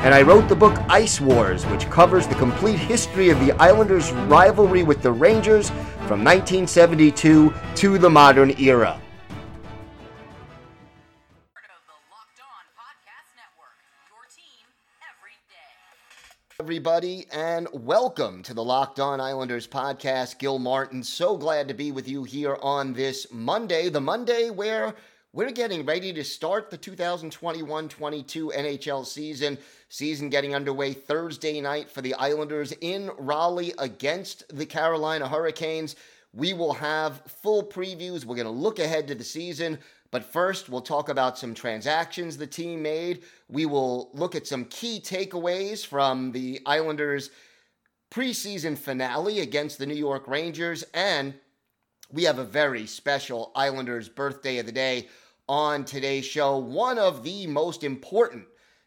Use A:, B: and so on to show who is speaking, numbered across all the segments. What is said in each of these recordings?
A: and I wrote the book Ice Wars, which covers the complete history of the Islanders' rivalry with the Rangers from 1972 to the modern era. everybody, and welcome to the Locked On Islanders podcast. Gil Martin, so glad to be with you here on this Monday, the Monday where we're getting ready to start the 2021 22 NHL season. Season getting underway Thursday night for the Islanders in Raleigh against the Carolina Hurricanes. We will have full previews. We're going to look ahead to the season. But first, we'll talk about some transactions the team made. We will look at some key takeaways from the Islanders' preseason finale against the New York Rangers. And we have a very special Islanders birthday of the day on today's show. One of the most important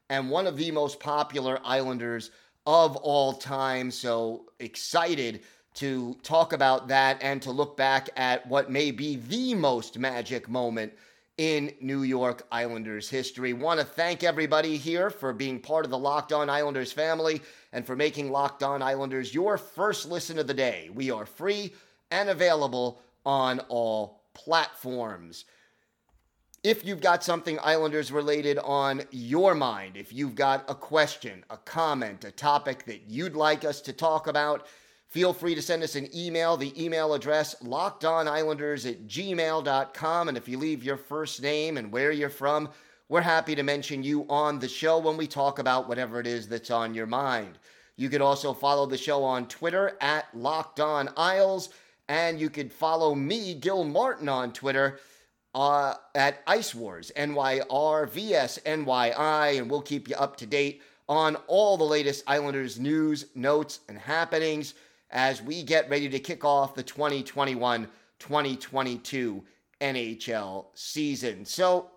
A: and one of the most popular Islanders of all time. So excited to talk about that and to look back at what may be the most magic moment in New York Islanders history. Want to thank everybody here for being part of the Locked On Islanders family and for making Locked On Islanders your first listen of the day. We are free and available on all platforms. If you've got something Islanders related on your mind, if you've got a question, a comment, a topic that you'd like us to talk about, Feel free to send us an email. The email address, lockedonislanders at gmail.com. And if you leave your first name and where you're from, we're happy to mention you on the show when we talk about whatever it is that's on your mind. You could also follow the show on Twitter at Locked On Isles, and you could follow me, Gil Martin, on Twitter uh, at Ice Wars, NYR, VS, NYI, and we'll keep you up to date on all the latest Islanders news, notes, and happenings as we get ready to kick off the 2021 2022 NHL season. So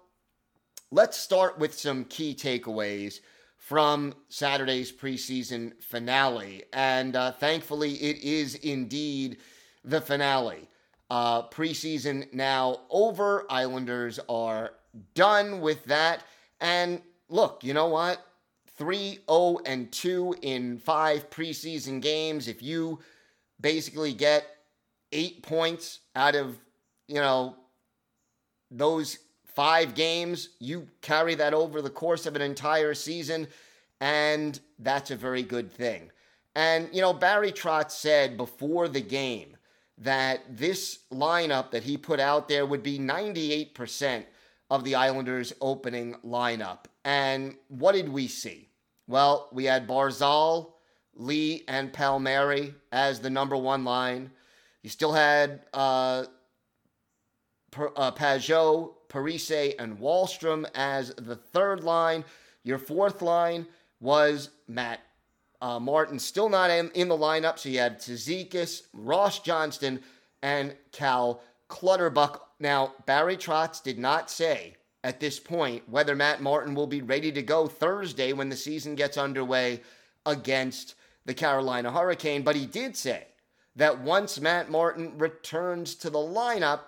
A: let's start with some key takeaways from Saturday's preseason finale. And uh, thankfully, it is indeed the finale. Uh, preseason now over. Islanders are done with that. And look, you know what? 3 0 and 2 in five preseason games. If you basically get eight points out of, you know, those five games, you carry that over the course of an entire season, and that's a very good thing. And, you know, Barry Trotz said before the game that this lineup that he put out there would be 98% of the Islanders' opening lineup. And what did we see? Well, we had Barzal, Lee, and Palmieri as the number one line. You still had uh, uh, Pageau, Parise, and Wahlstrom as the third line. Your fourth line was Matt uh, Martin, still not in, in, the lineup. So you had Cizikas, Ross Johnston, and Cal Clutterbuck. Now, Barry Trotz did not say at this point whether Matt Martin will be ready to go Thursday when the season gets underway against the Carolina Hurricane, but he did say that once Matt Martin returns to the lineup,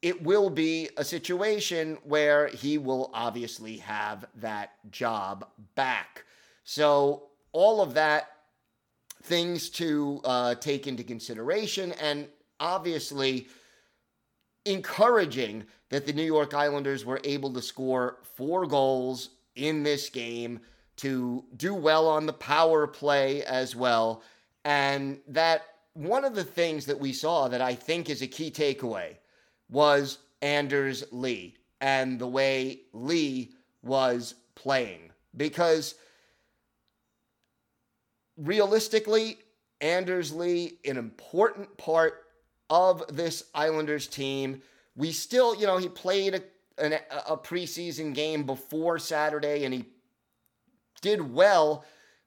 A: it will be a situation where he will obviously have that job back. So, all of that things to uh, take into consideration, and obviously encouraging that the New York Islanders were able to score four goals in this game, to do well on the power play as well. And that one of the things that we saw that I think is a key takeaway was Anders Lee and the way Lee was playing. Because realistically, Anders Lee, an important part of this Islanders team. We still, you know, he played a an, a preseason game before Saturday and he did well,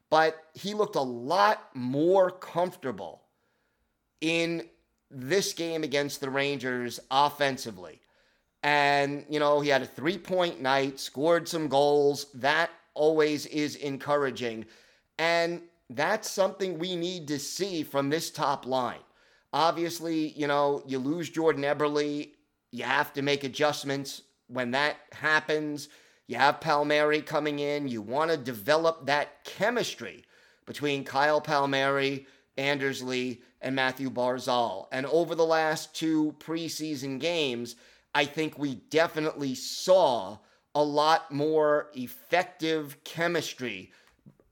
A: but he looked a lot more comfortable in this game against the Rangers offensively. And, you know, he had a three point night, scored some goals. That always is encouraging. And that's something we need to see from this top line. Obviously, you know, you lose Jordan Eberle, you have to make adjustments when that happens. You have Palmieri coming in. You want to develop that chemistry between Kyle Palmieri, Anders Lee, and Matthew Barzal. And over the last two preseason games, I think we definitely saw a lot more effective chemistry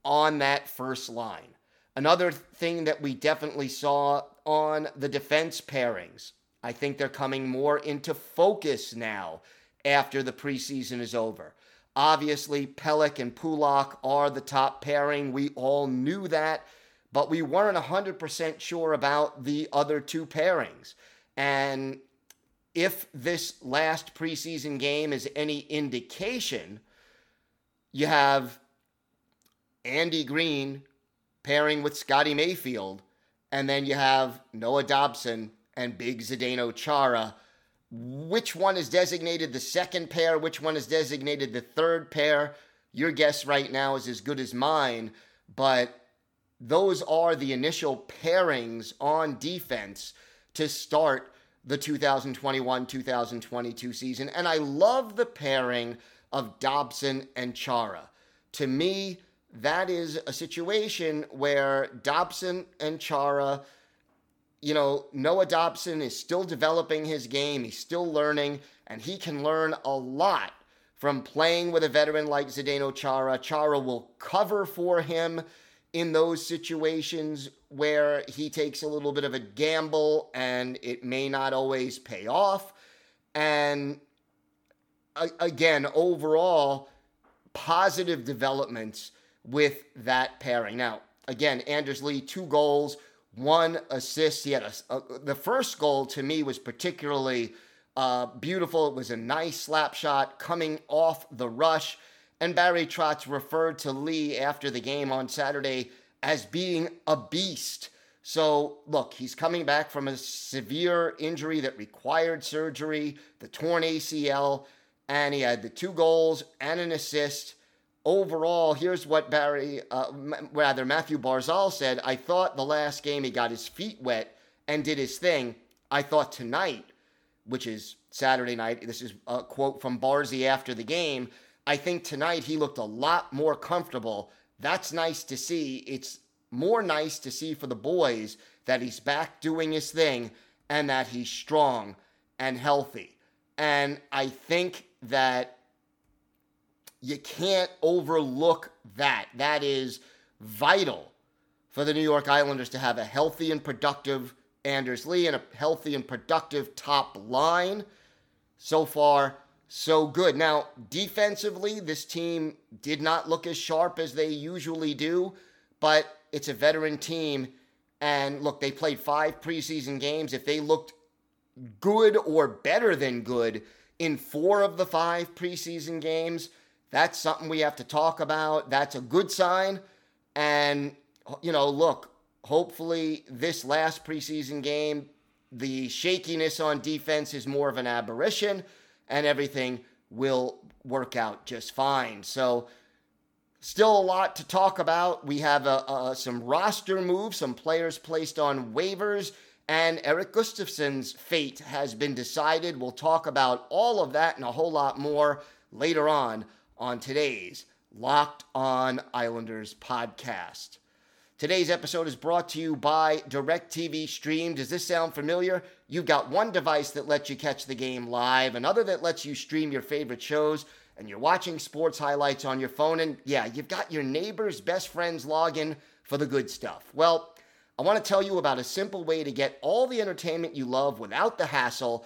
A: on that first line. Another thing that we definitely saw on the defense pairings, I think they're coming more into focus now after the preseason is over. Obviously, Pelech and Pulock are the top pairing. We all knew that, but we weren't 100% sure about the other two pairings. And if this last preseason game is any indication, you have Andy Greene pairing with Scotty Mayfield, and then you have Noah Dobson and Big Zdeno Chara which one is designated the second pair, which one is designated the third pair. Your guess right now is as good as mine, but those are the initial pairings on defense to start the 2021 2022 season. And I love the pairing of Dobson and Chara. To me, that is a situation where Dobson and Chara you know, Noah Dobson is still developing his game. He's still learning, and he can learn a lot from playing with a veteran like Zdeno Chara. Chara will cover for him in those situations where he takes a little bit of a gamble and it may not always pay off. And again, overall, positive developments with that pairing. Now, again, Anders Lee, two goals one assist. He had a, a, the first goal to me was particularly uh, beautiful. It was a nice slap shot coming off the rush. And Barry Trotz referred to Lee after the game on Saturday as being a beast. So, look, he's coming back from a severe injury that required surgery, the torn ACL, and he had the two goals and an assist overall, here's what Barry, uh, rather Matthew Barzal said. I thought the last game he got his feet wet and did his thing. I thought tonight, which is Saturday night, this is a quote from Barzy after the game. I think tonight he looked a lot more comfortable. That's nice to see. It's more nice to see for the boys that he's back doing his thing and that he's strong and healthy. And I think that you can't overlook that. That is vital for the New York Islanders to have a healthy and productive Anders Lee and a healthy and productive top line. So far, so good. Now, defensively, this team did not look as sharp as they usually do, but it's a veteran team. And look, they played five preseason games. If they looked good or better than good in four of the five preseason games, that's something we have to talk about. That's a good sign. And, you know, look, hopefully this last preseason game, the shakiness on defense is more of an aberration and everything will work out just fine. So, still a lot to talk about. We have some roster moves, some players placed on waivers, and Erik Gustafsson's fate has been decided. We'll talk about all of that and a whole lot more later on on today's Locked On Islanders podcast. Today's episode is brought to you by DirecTV Stream. Does this sound familiar? You've got one device that lets you catch the game live, another that lets you stream your favorite shows, and you're watching sports highlights on your phone. And yeah, you've got your neighbor's best friend's login for the good stuff. Well, I want to tell you about a simple way to get all the entertainment you love without the hassle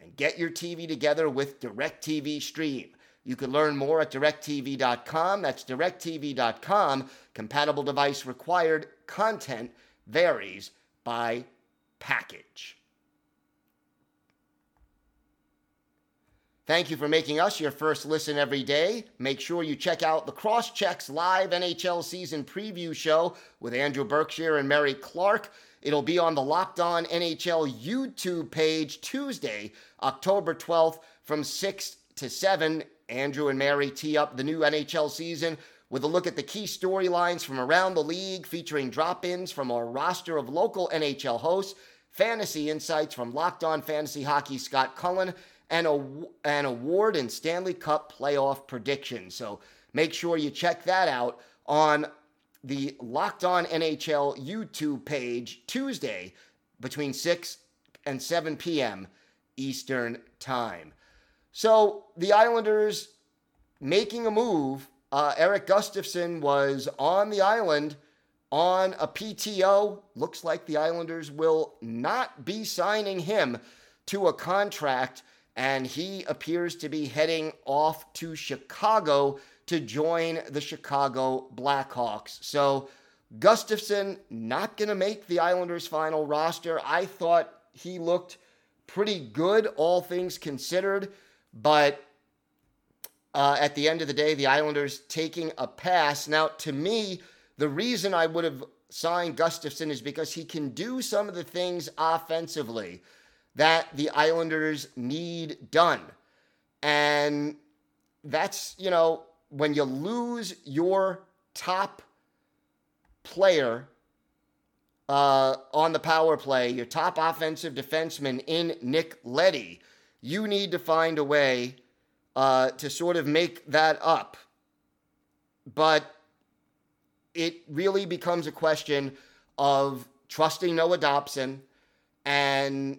A: and get your TV together with DirecTV Stream. You can learn more at directv.com. That's directv.com. Compatible device required. Content varies by package. Thank you for making us your first listen every day. Make sure you check out the Crosschecks live NHL season preview show with Andrew Berkshire and Mary Clark. It'll be on the Locked On NHL YouTube page Tuesday, October 12th from 6 to 7. Andrew and Mary tee up the new NHL season with a look at the key storylines from around the league, featuring drop ins from our roster of local NHL hosts, fantasy insights from Locked On Fantasy Hockey Scott Cullen, and a, an award and Stanley Cup playoff prediction. So make sure you check that out on the Locked On NHL YouTube page Tuesday between 6 and 7 p.m. Eastern Time. So the Islanders making a move. Uh, Erik Gustafsson was on the island on a PTO. Looks like the Islanders will not be signing him to a contract and he appears to be heading off to Chicago to join the Chicago Blackhawks. So Gustafsson not going to make the Islanders' final roster. I thought he looked pretty good, all things considered, but uh, at the end of the day, the Islanders taking a pass. Now, to me, the reason I would have signed Gustafsson is because he can do some of the things offensively that the Islanders need done. And that's, you know, when you lose your top player uh, on the power play, your top offensive defenseman in Nick Leddy, you need to find a way uh, to sort of make that up. But it really becomes a question of trusting Noah Dobson and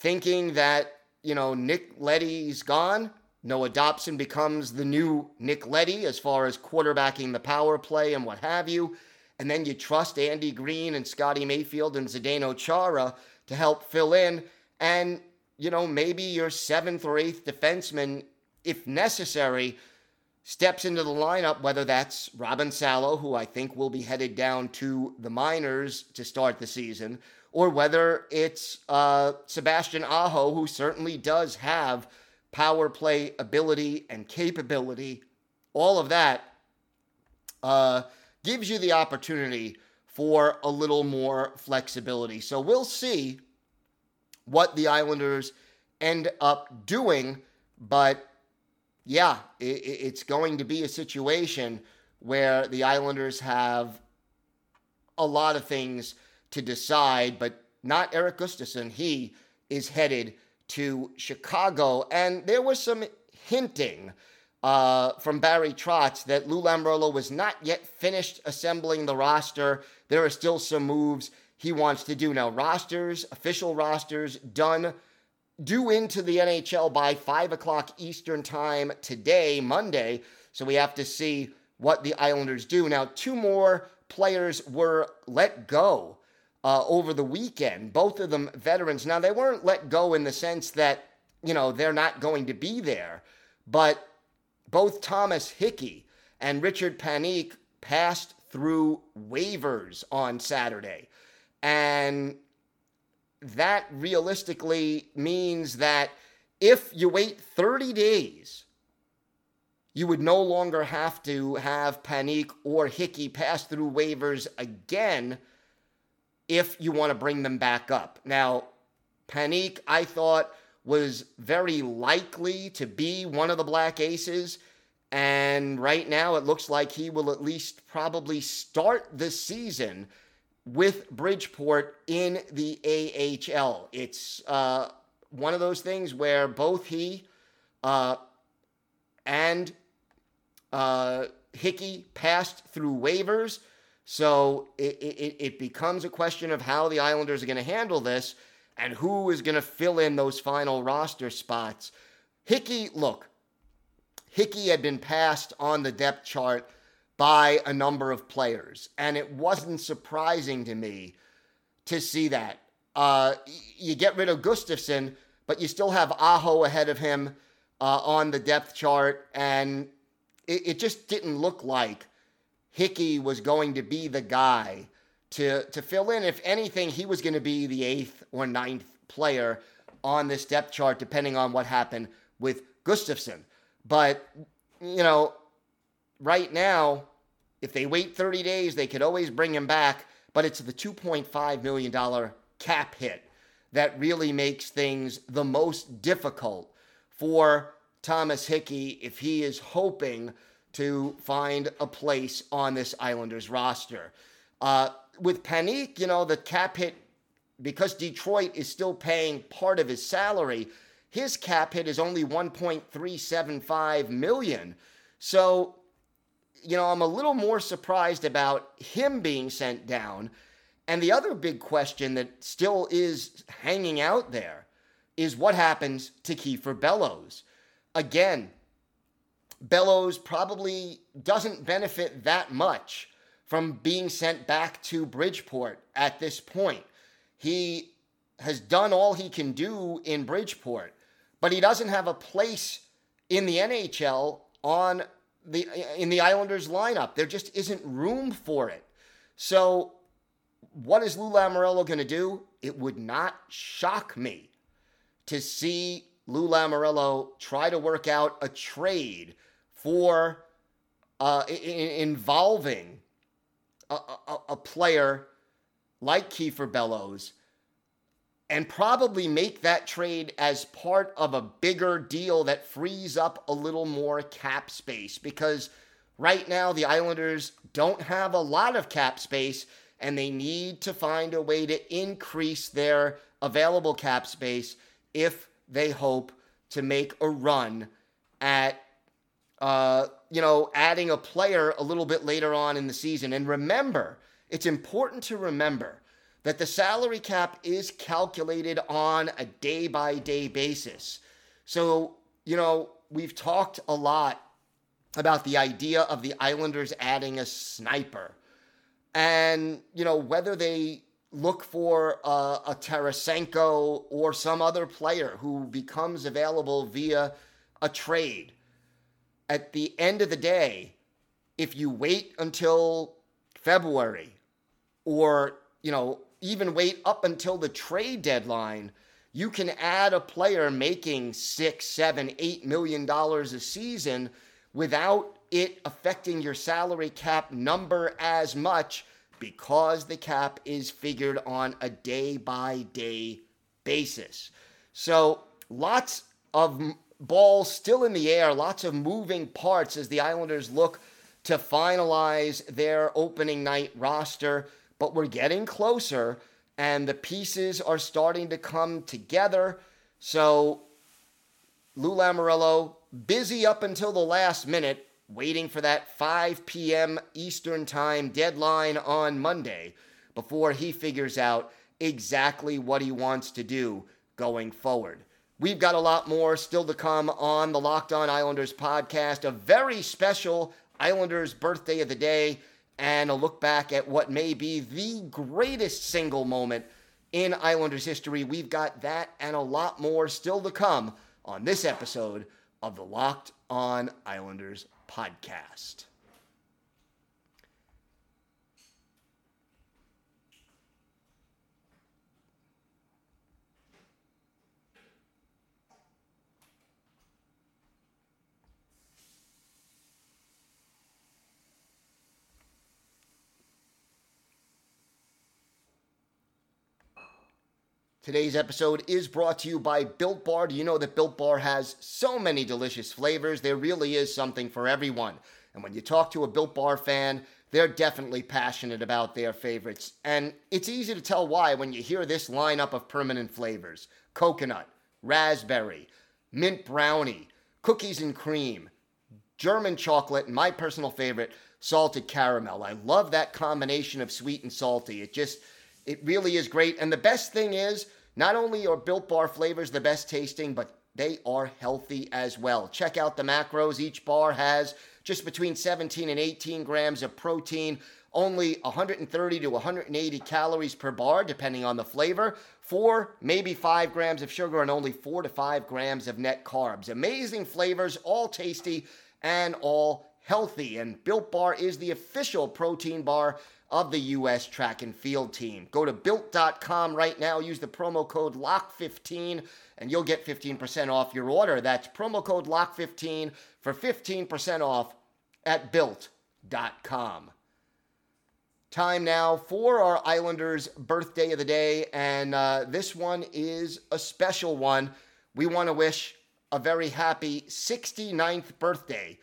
A: thinking that, you know, Nick Leddy's gone. Noah Dobson becomes the new Nick Leddy as far as quarterbacking the power play and what have you. And then you trust Andy Greene and Scotty Mayfield and Zdeno Chara to help fill in. And, you know, maybe your seventh or eighth defenseman, if necessary, steps into the lineup, whether that's Robin Salo, who I think will be headed down to the minors to start the season, or whether it's uh, Sebastian Aho, who certainly does have power play ability and capability. All of that uh, gives you the opportunity for a little more flexibility. So we'll see what the Islanders end up doing, but yeah, it, it's going to be a situation where the Islanders have a lot of things to decide, but not Erik Gustafsson. He is headed to Chicago. And there was some hinting uh, from Barry Trotz that Lou Lamoriello was not yet finished assembling the roster. There are still some moves he wants to do. Now, rosters, official rosters, done due into the NHL by 5 o'clock Eastern Time today, Monday. So we have to see what the Islanders do. Now, two more players were let go uh, over the weekend. Both of them veterans. Now, they weren't let go in the sense that, you know, they're not going to be there, but both Thomas Hickey and Richard Panik passed through waivers on Saturday. And that realistically means that if you wait 30 days, you would no longer have to have Panik or Hickey pass through waivers again if you want to bring them back up. Now, Panik, I thought, was very likely to be one of the Black Aces. And right now, it looks like he will at least probably start the season with Bridgeport in the AHL. It's uh, one of those things where both he uh, and uh, Hickey passed through waivers. So it, it, it becomes a question of how the Islanders are going to handle this and who is going to fill in those final roster spots. Hickey, look, Hickey had been passed on the depth chart by a number of players, and it wasn't surprising to me to see that. Uh, you get rid of Gustafsson, but you still have Aho ahead of him uh, on the depth chart, and it, it just didn't look like Hickey was going to be the guy to to fill in. If anything, he was going to be the eighth or ninth player on this depth chart, depending on what happened with Gustafsson. But you know, right now, if they wait 30 days, they could always bring him back. But it's the 2.5 million dollar cap hit that really makes things the most difficult for Thomas Hickey if he is hoping to find a place on this Islanders roster. Uh, with Panik, you know, the cap hit, because Detroit is still paying part of his salary, his cap hit is only 1.375 million. So, you know, I'm a little more surprised about him being sent down. And the other big question that still is hanging out there is what happens to Kiefer Bellows. Again, Bellows probably doesn't benefit that much from being sent back to Bridgeport at this point. He has done all he can do in Bridgeport, but he doesn't have a place in the NHL on the in the Islanders lineup. There just isn't room for it. So what is Lou Lamoriello going to do? It would not shock me to see Lou Lamoriello try to work out a trade for uh, involving a, a, a player like Kiefer Bellows and probably make that trade as part of a bigger deal that frees up a little more cap space because right now the Islanders don't have a lot of cap space and they need to find a way to increase their available cap space if they hope to make a run at uh, you know, adding a player a little bit later on in the season. And remember, it's important to remember that the salary cap is calculated on a day by day basis. So, you know, we've talked a lot about the idea of the Islanders adding a sniper. And, you know, whether they look for a, a Tarasenko or some other player who becomes available via a trade. At the end of the day, if you wait until February or, you know, even wait up until the trade deadline, you can add a player making six, seven, eight million dollars a season without it affecting your salary cap number as much because the cap is figured on a day by day basis. So, lots of balls still in the air, lots of moving parts as the Islanders look to finalize their opening night roster. But we're getting closer, and the pieces are starting to come together. So, Lou Lamoriello, busy up until the last minute, waiting for that 5 p.m. Eastern Time deadline on Monday before he figures out exactly what he wants to do going forward. We've got a lot more still to come on the Locked On Islanders podcast. A very special Islanders birthday of the day and a look back at what may be the greatest single moment in Islanders history. We've got that and a lot more still to come on this episode of the Locked On Islanders podcast. Today's episode is brought to you by Built Bar. Do you know that Built Bar has so many delicious flavors? There really is something for everyone. And when you talk to a Built Bar fan, they're definitely passionate about their favorites. And it's easy to tell why when you hear this lineup of permanent flavors coconut, raspberry, mint brownie, cookies and cream, German chocolate, and my personal favorite, salted caramel. I love that combination of sweet and salty. It just, it really is great. And the best thing is, not only are Built Bar flavors the best tasting, but they are healthy as well. Check out the macros. Each bar has just between 17 and 18 grams of protein, only 130 to 180 calories per bar, depending on the flavor, four, maybe five grams of sugar, and only four to five grams of net carbs. Amazing flavors, all tasty and all healthy. And Built Bar is the official protein bar of the U.S. track and field team. Go to built.com right now, use the promo code LOCK15, and you'll get 15% off your order. That's promo code LOCK15 for 15% off at built.com. Time now for our Islanders' birthday of the day, and uh, this one is a special one. We want to wish a very happy 69th birthday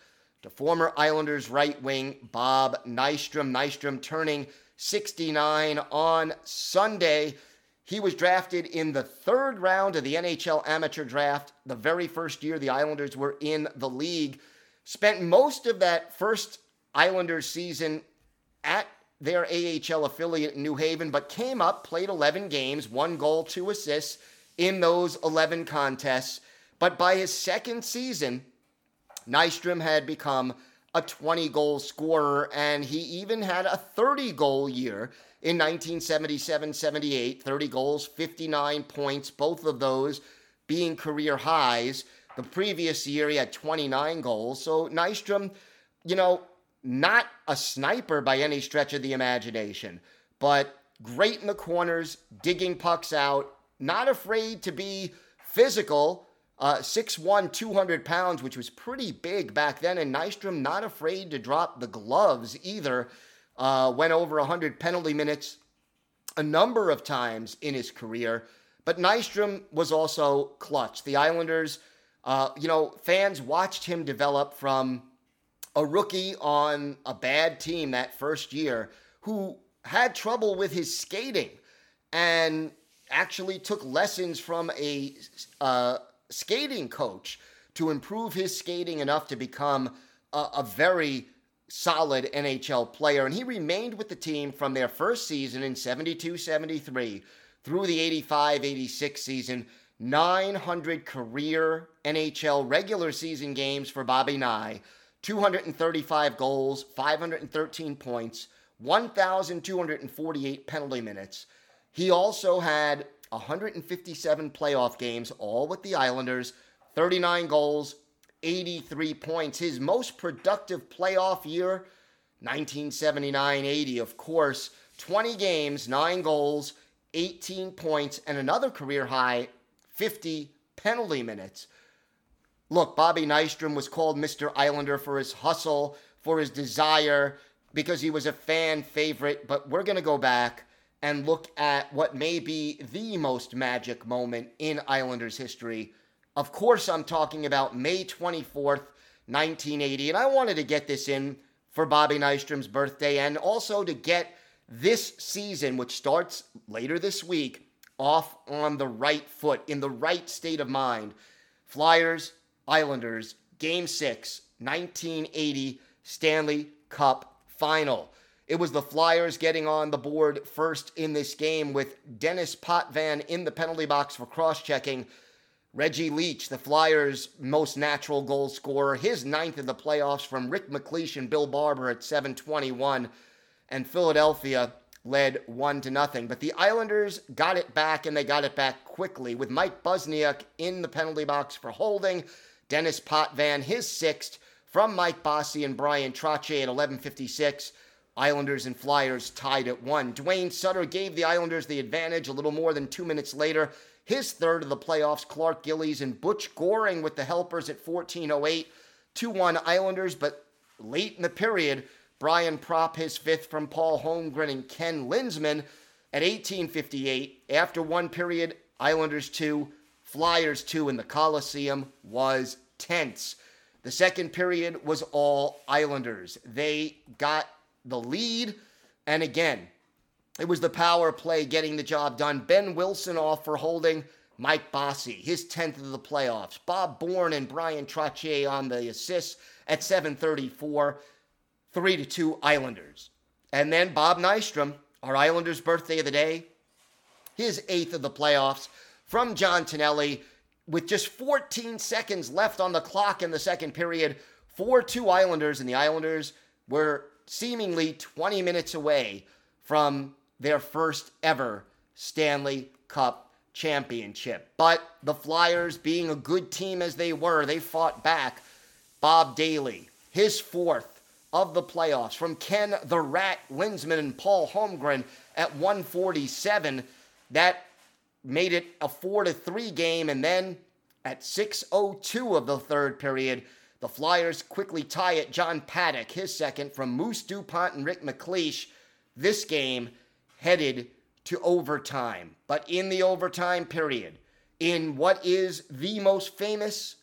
A: to former Islanders right wing Bob Nystrom. Nystrom turning 69 on Sunday. He was drafted in the third round of the NHL amateur draft, the very first year the Islanders were in the league. Spent most of that first Islanders season at their AHL affiliate in New Haven, but came up, played 11 games, one goal, two assists in those 11 contests. But by his second season, Nystrom had become a 20 goal scorer, and he even had a 30 goal year in 1977 78. 30 goals, 59 points, both of those being career highs. The previous year, he had 29 goals. So Nystrom, you know, not a sniper by any stretch of the imagination, but great in the corners, digging pucks out, not afraid to be physical uh, 6'1, 200 pounds, which was pretty big back then. And Nystrom not afraid to drop the gloves either. Uh, went over 100 penalty minutes a number of times in his career. But Nystrom was also clutch. The Islanders, uh, you know, fans watched him develop from a rookie on a bad team that first year who had trouble with his skating and actually took lessons from a uh, skating coach to improve his skating enough to become a, a very solid NHL player. And he remained with the team from their first season in 72 73 through the 85 86 season. 900 career NHL regular season games for Bobby Nye, 235 goals, 513 points, 1,248 penalty minutes. He also had 157 playoff games, all with the Islanders, 39 goals, 83 points. His most productive playoff year, 1979 80, of course. 20 games, 9 goals, 18 points, and another career high, 50 penalty minutes. Look, Bobby Nystrom was called Mr. Islander for his hustle, for his desire, because he was a fan favorite, but we're going to go back and look at what may be the most magic moment in Islanders history. Of course, I'm talking about May 24th, 1980. And I wanted to get this in for Bobby Nystrom's birthday and also to get this season, which starts later this week, off on the right foot, in the right state of mind. Flyers, Islanders, Game 6, 1980 Stanley Cup Final. It was the Flyers getting on the board first in this game with Denis Potvin in the penalty box for cross checking. Reggie Leach, the Flyers' most natural goal scorer, his ninth in the playoffs from Rick MacLeish and Bill Barber at 721. And Philadelphia led 1 to nothing. But the Islanders got it back and they got it back quickly with Mike Busniuk in the penalty box for holding. Denis Potvin, his sixth from Mike Bossy and Bryan Trottier at 1156. Islanders and Flyers tied at one. Duane Sutter gave the Islanders the advantage a little more than two minutes later. His third of the playoffs, Clark Gillies and Butch Goring with the helpers at 14.08. 2 1 Islanders, but late in the period, Brian Propp his fifth from Paul Holmgren and Ken Linseman at 18.58. After one period, Islanders 2, Flyers 2 in the Coliseum was tense. The second period was all Islanders. They got the lead. And again, it was the power play getting the job done. Behn Wilson off for holding Mike Bossy, his 10th of the playoffs. Bob Bourne and Bryan Trottier on the assists at 734, 3 to 2 Islanders. And then Bob Nystrom, our Islanders' birthday of the day, his eighth of the playoffs from John Tonelli. with just 14 seconds left on the clock in the second period, 4 2 Islanders, and the Islanders were seemingly 20 minutes away from their first ever Stanley Cup championship. But the Flyers, being a good team as they were, they fought back. Bob Dailey, his fourth of the playoffs from Ken the Rat Linseman and Paul Holmgren at 147. That made it a 4 to 3 game and then at 6:02 of the third period, the Flyers quickly tie it. John Paddock, his second from Moose DuPont and Rick MacLeish. This game headed to overtime. But in the overtime period, in what is the most famous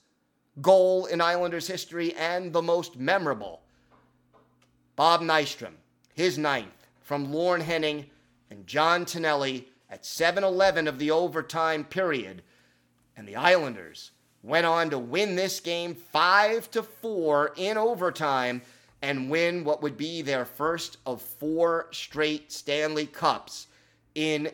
A: goal in Islanders history and the most memorable, Bob Nystrom, his ninth from Lorne Henning and John Tonelli at 7 11 of the overtime period. And the Islanders went on to win this game 5 to 4 in overtime and win what would be their first of four straight Stanley Cups in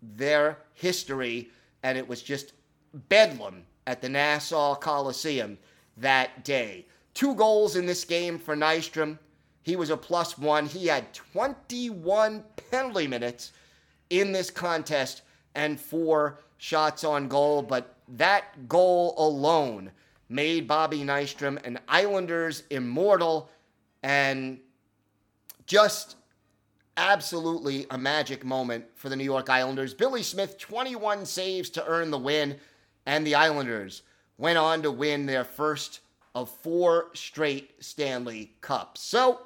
A: their history. And it was just bedlam at the Nassau Coliseum that day. Two goals in this game for Nystrom. He was a plus one. He had 21 penalty minutes in this contest and four shots on goal. But that goal alone made Bobby Nystrom an Islanders immortal and just absolutely a magic moment for the New York Islanders. Billy Smith, 21 saves to earn the win, and the Islanders went on to win their first of four straight Stanley Cups. So,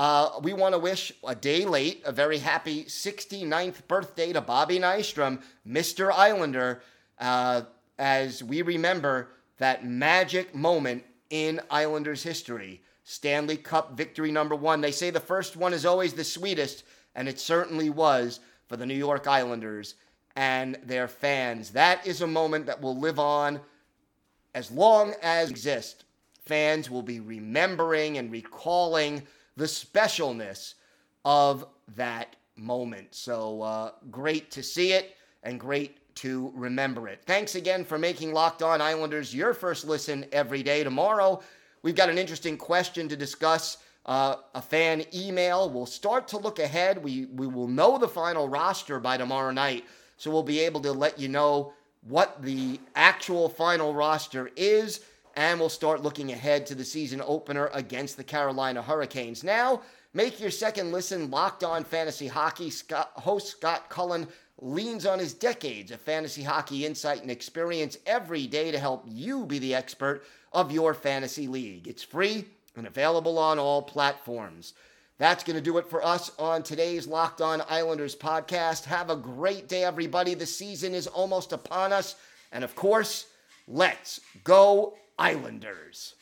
A: uh, we want to wish a day late a very happy 69th birthday to Bobby Nystrom, Mr. Islander, uh, as we remember that magic moment in Islanders history. Stanley Cup victory number one. They say the first one is always the sweetest, and it certainly was for the New York Islanders and their fans. That is a moment that will live on as long as exist. Fans will be remembering and recalling the specialness of that moment. So uh, great to see it and great to remember it. Thanks again for making Locked On Islanders your first listen every day. Tomorrow, We've got an interesting question to discuss. Uh, a fan email. We'll start to look ahead. We we will know the final roster by tomorrow night, so we'll be able to let you know what the actual final roster is, and we'll start looking ahead to the season opener against the Carolina Hurricanes. Now, make your second listen locked on fantasy hockey. Scott, host Scott Cullen leans on his decades of fantasy hockey insight and experience every day to help you be the expert of your fantasy league. It's free and available on all platforms. That's going to do it for us on today's Locked On Islanders podcast. Have a great day, everybody. The season is almost upon us. And of course, let's go, Islanders.